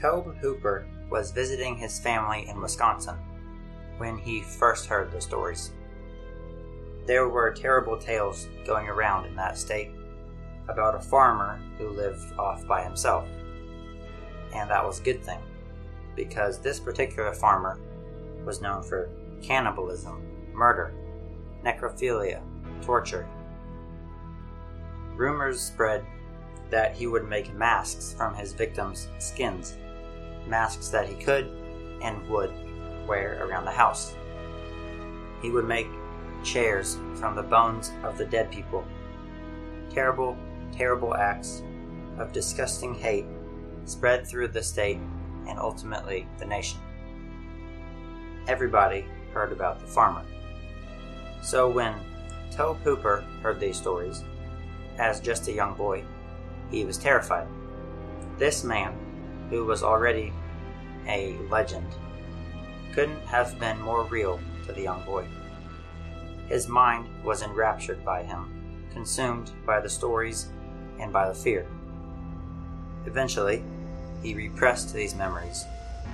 Tobe Hooper was visiting his family in Wisconsin when he first heard the stories. There were terrible tales going around in that state about a farmer who lived off by himself. And that was a good thing, because this particular farmer was known for cannibalism, murder, necrophilia, torture. Rumors spread that he would make masks from his victims' skins, masks that he could and would wear around the house. He would make chairs from the bones of the dead people. Terrible, terrible acts of disgusting hate spread through the state and ultimately the nation. Everybody heard about the farmer. So when Tobe Hooper heard these stories, as just a young boy, he was terrified. This man, who was already a legend, couldn't have been more real to the young boy. His mind was enraptured by him, consumed by the stories and by the fear. Eventually, he repressed these memories,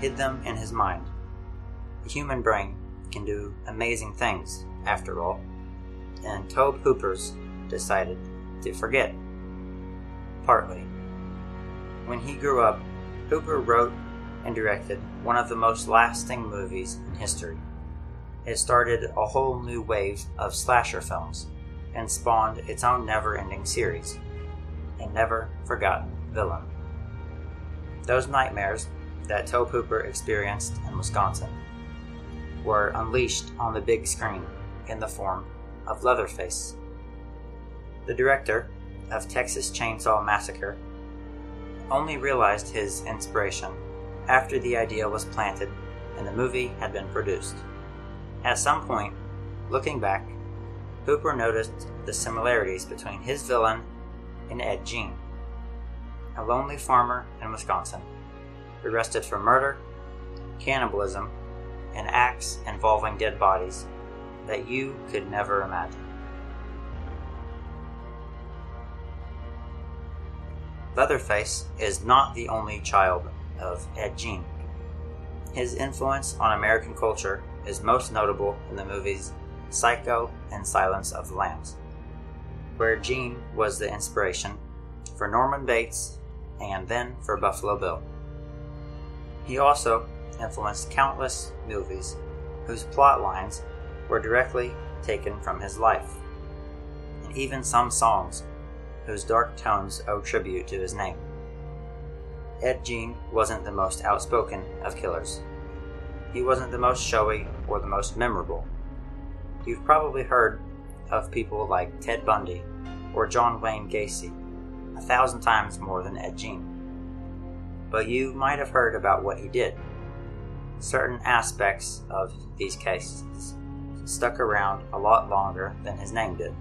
hid them in his mind. The human brain can do amazing things, after all, and Tobe Hoopers decided to forget. Partly. When he grew up, Hooper wrote and directed one of the most lasting movies in history. It started a whole new wave of slasher films and spawned its own never ending series, a never forgotten villain. Those nightmares that Tobe Hooper experienced in Wisconsin were unleashed on the big screen in the form of Leatherface. The director of Texas Chainsaw Massacre only realized his inspiration after the idea was planted and the movie had been produced. At some point, looking back, Hooper noticed the similarities between his villain and Ed Gein, a lonely farmer in Wisconsin, arrested for murder, cannibalism, and acts involving dead bodies that you could never imagine. Leatherface is not the only child of Ed Gein. His influence on American culture is most notable in the movies Psycho and Silence of the Lambs, where Gein was the inspiration for Norman Bates and then for Buffalo Bill. He also influenced countless movies whose plot lines were directly taken from his life, and even some songs whose dark tones owe tribute to his name. Ed Gein wasn't the most outspoken of killers. He wasn't the most showy or the most memorable. You've probably heard of people like Ted Bundy or John Wayne Gacy a thousand times more than Ed Gein. But you might have heard about what he did. Certain aspects of these cases stuck around a lot longer than his name did.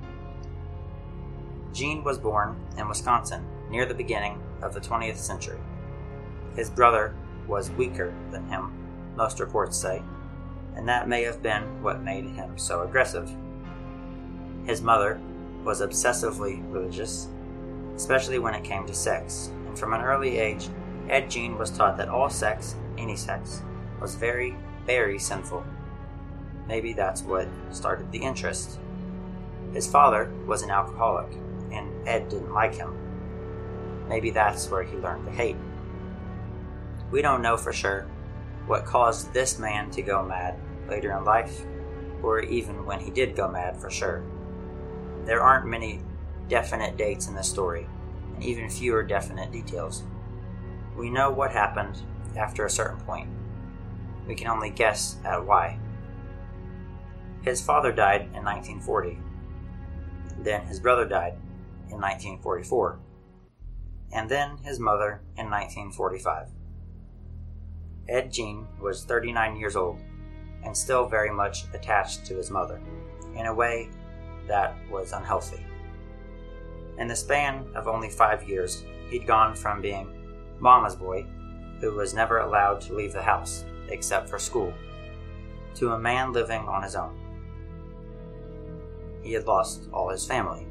Gein was born in Wisconsin near the beginning of the 20th century. His brother was weaker than him, most reports say, and that may have been what made him so aggressive. His mother was obsessively religious, especially when it came to sex, and from an early age, Ed Gein was taught that all sex, any sex, was very, very sinful. Maybe that's what started the interest. His father was an alcoholic, and Ed didn't like him. Maybe that's where he learned to hate. We don't know for sure what caused this man to go mad later in life, or even when he did go mad for sure. There aren't many definite dates in the story, and even fewer definite details. We know what happened after a certain point. We can only guess at why. His father died in 1940. Then his brother died in 1944. And then his mother in 1945. Ed Gein was 39 years old and still very much attached to his mother, in a way that was unhealthy. In the span of only five years, he'd gone from being Mama's boy, who was never allowed to leave the house except for school, to a man living on his own. He had lost all his family,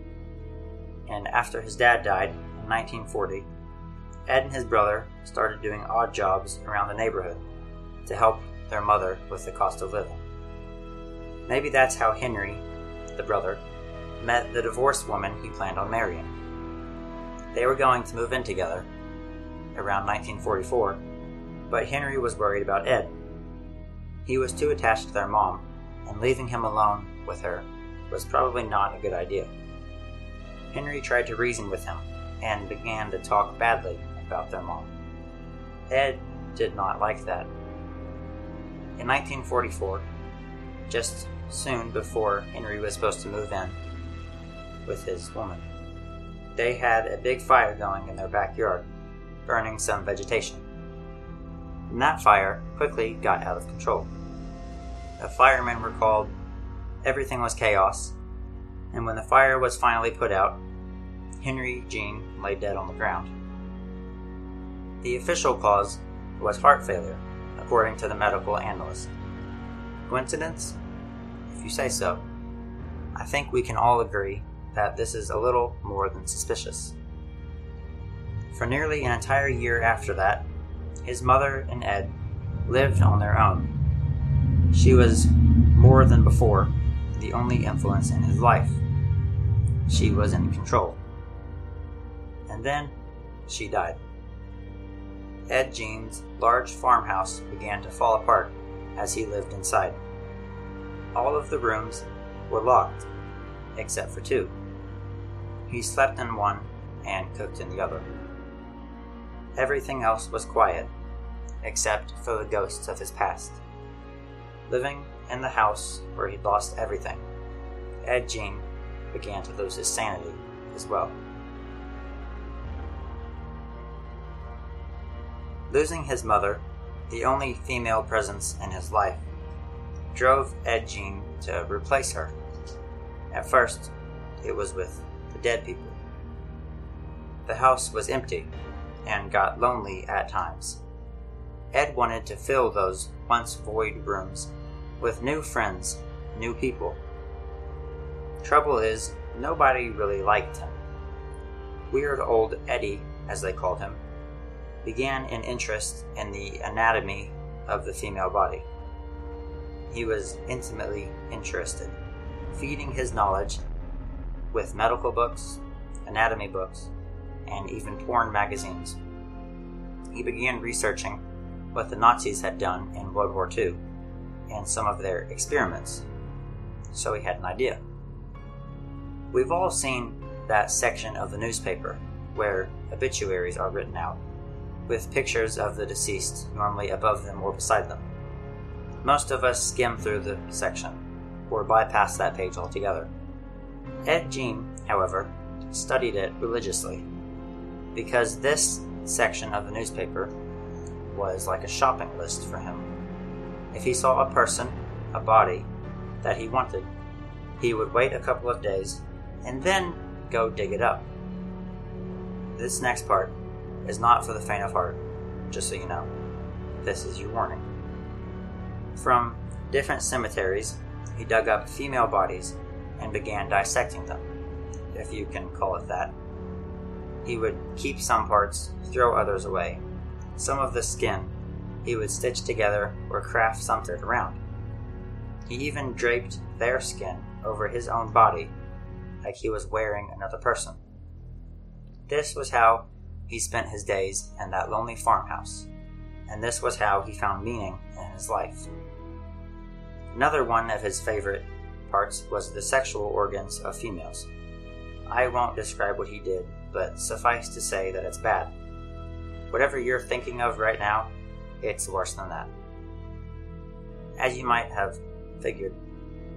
and after his dad died in 1940, Ed and his brother started doing odd jobs around the neighborhood to help their mother with the cost of living. Maybe that's how Henry, the brother, met the divorced woman he planned on marrying. They were going to move in together around 1944, but Henry was worried about Ed. He was too attached to their mom, and leaving him alone with her was probably not a good idea. Henry tried to reason with him and began to talk badly about their mom. Ed did not like that. In 1944, just soon before Henry was supposed to move in with his woman, they had a big fire going in their backyard, burning some vegetation. And that fire quickly got out of control. The firemen were called, everything was chaos, and when the fire was finally put out, Henry Gein lay dead on the ground. The official cause was heart failure, according to the medical analyst. Coincidence? If you say so. I think we can all agree that this is a little more than suspicious. For nearly an entire year after that, his mother and Ed lived on their own. She was, more than before, the only influence in his life. She was in control. And then she died. Ed Gein's large farmhouse began to fall apart as he lived inside. All of the rooms were locked, except for two. He slept in one and cooked in the other. Everything else was quiet, except for the ghosts of his past. Living in the house where he'd lost everything, Ed Gein began to lose his sanity as well. Losing his mother, the only female presence in his life, drove Ed Gein to replace her. At first, it was with the dead people. The house was empty and got lonely at times. Ed wanted to fill those once void rooms with new friends, new people. Trouble is, nobody really liked him. Weird old Eddie, as they called him, began an interest in the anatomy of the female body. He was intimately interested, feeding his knowledge with medical books, anatomy books, and even porn magazines. He began researching what the Nazis had done in World War II and some of their experiments, so he had an idea. We've all seen that section of the newspaper where obituaries are written out with pictures of the deceased normally above them or beside them. Most of us skim through the section, or bypass that page altogether. Ed Gein, however, studied it religiously, because this section of the newspaper was like a shopping list for him. If he saw a person, a body, that he wanted, he would wait a couple of days and then go dig it up. This next part is not for the faint of heart, just so you know. This is your warning. From different cemeteries, he dug up female bodies and began dissecting them, if you can call it that. He would keep some parts, throw others away. Some of the skin he would stitch together or craft something around. He even draped their skin over his own body like he was wearing another person. This was how he spent his days in that lonely farmhouse, and this was how he found meaning in his life. Another one of his favorite parts was the sexual organs of females. I won't describe what he did, but suffice to say that it's bad. Whatever you're thinking of right now, it's worse than that. As you might have figured,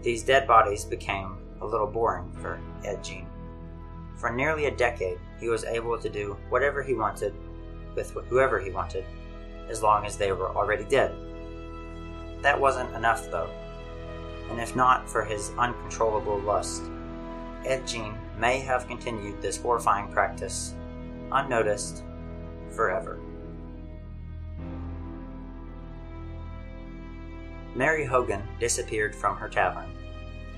these dead bodies became a little boring for Ed Gein. For nearly a decade, he was able to do whatever he wanted with whoever he wanted, as long as they were already dead. That wasn't enough, though, and if not for his uncontrollable lust, Ed Gein may have continued this horrifying practice, unnoticed, forever. Mary Hogan disappeared from her tavern.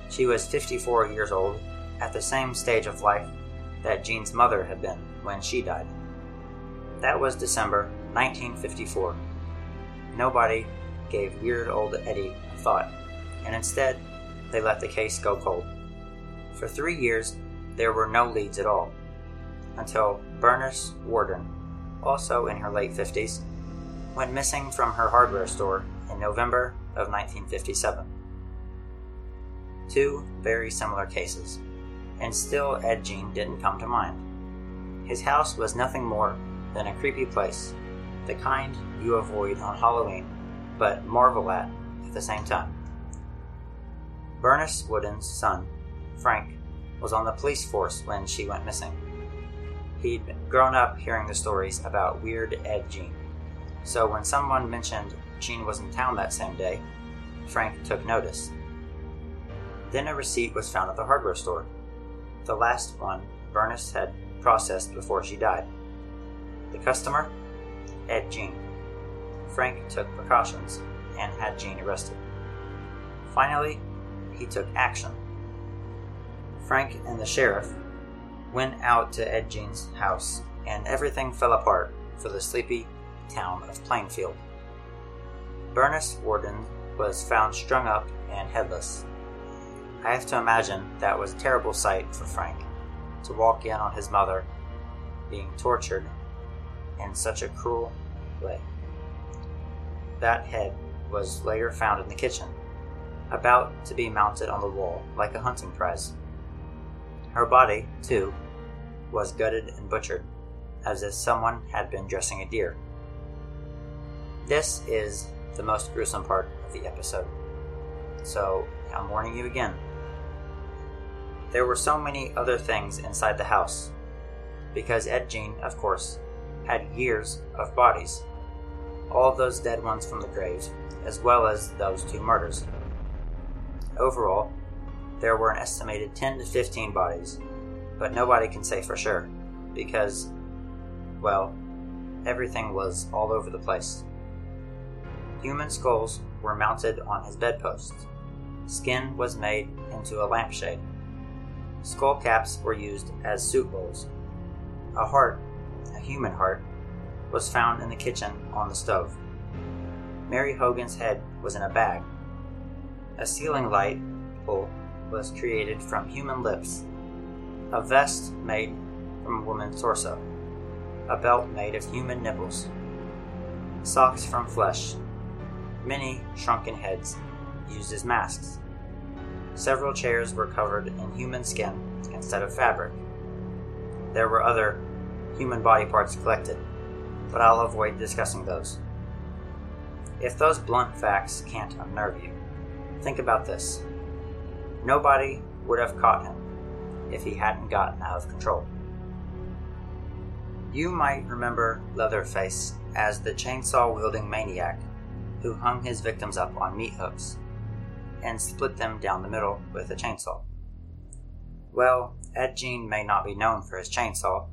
She was 54 years old, at the same stage of life that Gein's mother had been when she died. That was December 1954. Nobody gave weird old Eddie a thought, and instead, they let the case go cold. For three years, there were no leads at all, until Bernice Worden, also in her late 50s, went missing from her hardware store in November of 1957. Two very similar cases, and still Ed Gein didn't come to mind. His house was nothing more than a creepy place, the kind you avoid on Halloween, but marvel at at the same time. Bernice Worden's son, Frank, was on the police force when she went missing. He'd grown up hearing the stories about weird Ed Gein, so when someone mentioned Gein was in town that same day, Frank took notice. Then a receipt was found at the hardware store, the last one Bernice had processed before she died. The customer? Ed Gein. Frank took precautions and had Gein arrested. Finally, he took action. Frank and the sheriff went out to Ed Gein's house, and everything fell apart for the sleepy town of Plainfield. Bernice Worden was found strung up and headless. I have to imagine that was a terrible sight for Frank to walk in on his mother being tortured in such a cruel way. That head was later found in the kitchen, about to be mounted on the wall like a hunting prize. Her body, too, was gutted and butchered, as if someone had been dressing a deer. This is the most gruesome part of the episode, so I'm warning you again. There were so many other things inside the house, because Ed Gein, of course, had years of bodies, all those dead ones from the graves, as well as those two murders. Overall, there were an estimated 10 to 15 bodies, but nobody can say for sure, because, well, everything was all over the place. Human skulls were mounted on his bedpost. Skin was made into a lampshade. Skull caps were used as soup bowls. A heart, a human heart, was found in the kitchen on the stove. Mary Hogan's head was in a bag. A ceiling light pole was created from human lips. A vest made from a woman's torso. A belt made of human nipples. Socks from flesh. Many shrunken heads used as masks. Several chairs were covered in human skin instead of fabric. There were other human body parts collected, but I'll avoid discussing those. If those blunt facts can't unnerve you, think about this. Nobody would have caught him if he hadn't gotten out of control. You might remember Leatherface as the chainsaw wielding maniac who hung his victims up on meat hooks and split them down the middle with a chainsaw. Well, Ed Gein may not be known for his chainsaw,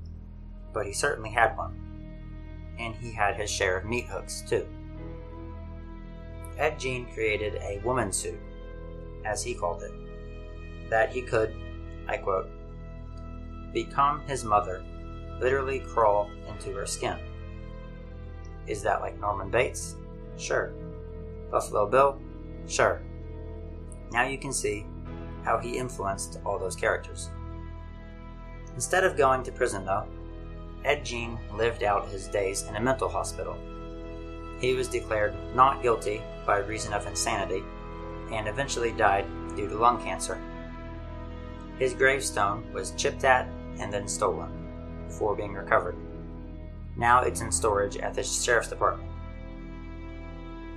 but he certainly had one. And he had his share of meat hooks, too. Ed Gein created a woman suit, as he called it, that he could, I quote, become his mother, literally crawl into her skin. Is that like Norman Bates? Sure. Buffalo Bill? Sure. Now you can see how he influenced all those characters. Instead of going to prison, though, Ed Gein lived out his days in a mental hospital. He was declared not guilty by reason of insanity and eventually died due to lung cancer. His gravestone was chipped at and then stolen before being recovered. Now it's in storage at the sheriff's department.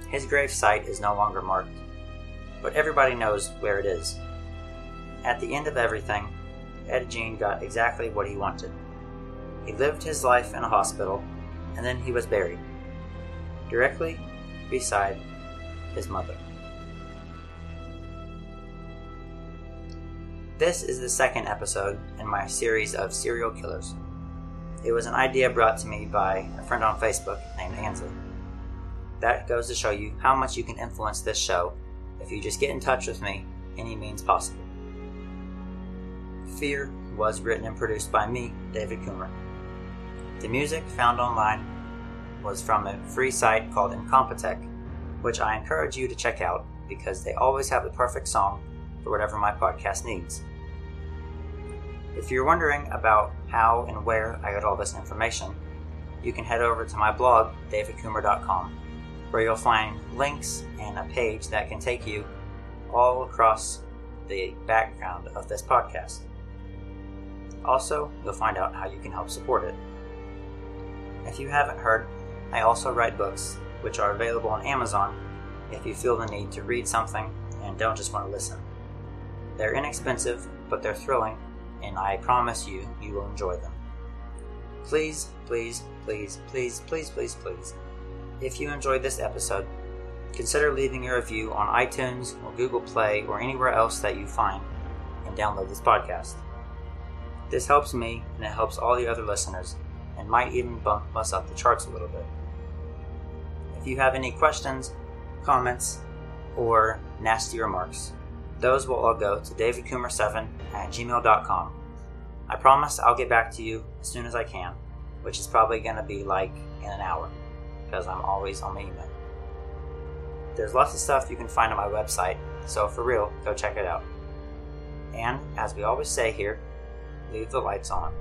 His grave site is no longer marked, but everybody knows where it is. At the end of everything, Ed Gein got exactly what he wanted. He lived his life in a hospital, and then he was buried, directly beside his mother. This is the second episode in my series of serial killers. It was an idea brought to me by a friend on Facebook named Ansley. That goes to show you how much you can influence this show if you just get in touch with me any means possible. Fear was written and produced by me, David Coomer. The music found online was from a free site called Incompetech, which I encourage you to check out because they always have the perfect song for whatever my podcast needs. If you're wondering about how and where I got all this information, you can head over to my blog, davidcoomer.com, where you'll find links and a page that can take you all across the background of this podcast. Also, you'll find out how you can help support it. If you haven't heard, I also write books, which are available on Amazon if you feel the need to read something and don't just want to listen. They're inexpensive, but they're thrilling, and I promise you, you will enjoy them. Please, please, please, please, please, please, please, if you enjoyed this episode, consider leaving a review on iTunes or Google Play or anywhere else that you find and download this podcast. This helps me and it helps all the other listeners and might even bump us up the charts a little bit. If you have any questions, comments, or nasty remarks, those will all go to davidcoomer7 at gmail.com. I promise I'll get back to you as soon as I can, which is probably going to be like in an hour, because I'm always on the email. There's lots of stuff you can find on my website, so for real, go check it out. And, as we always say here, leave the lights on.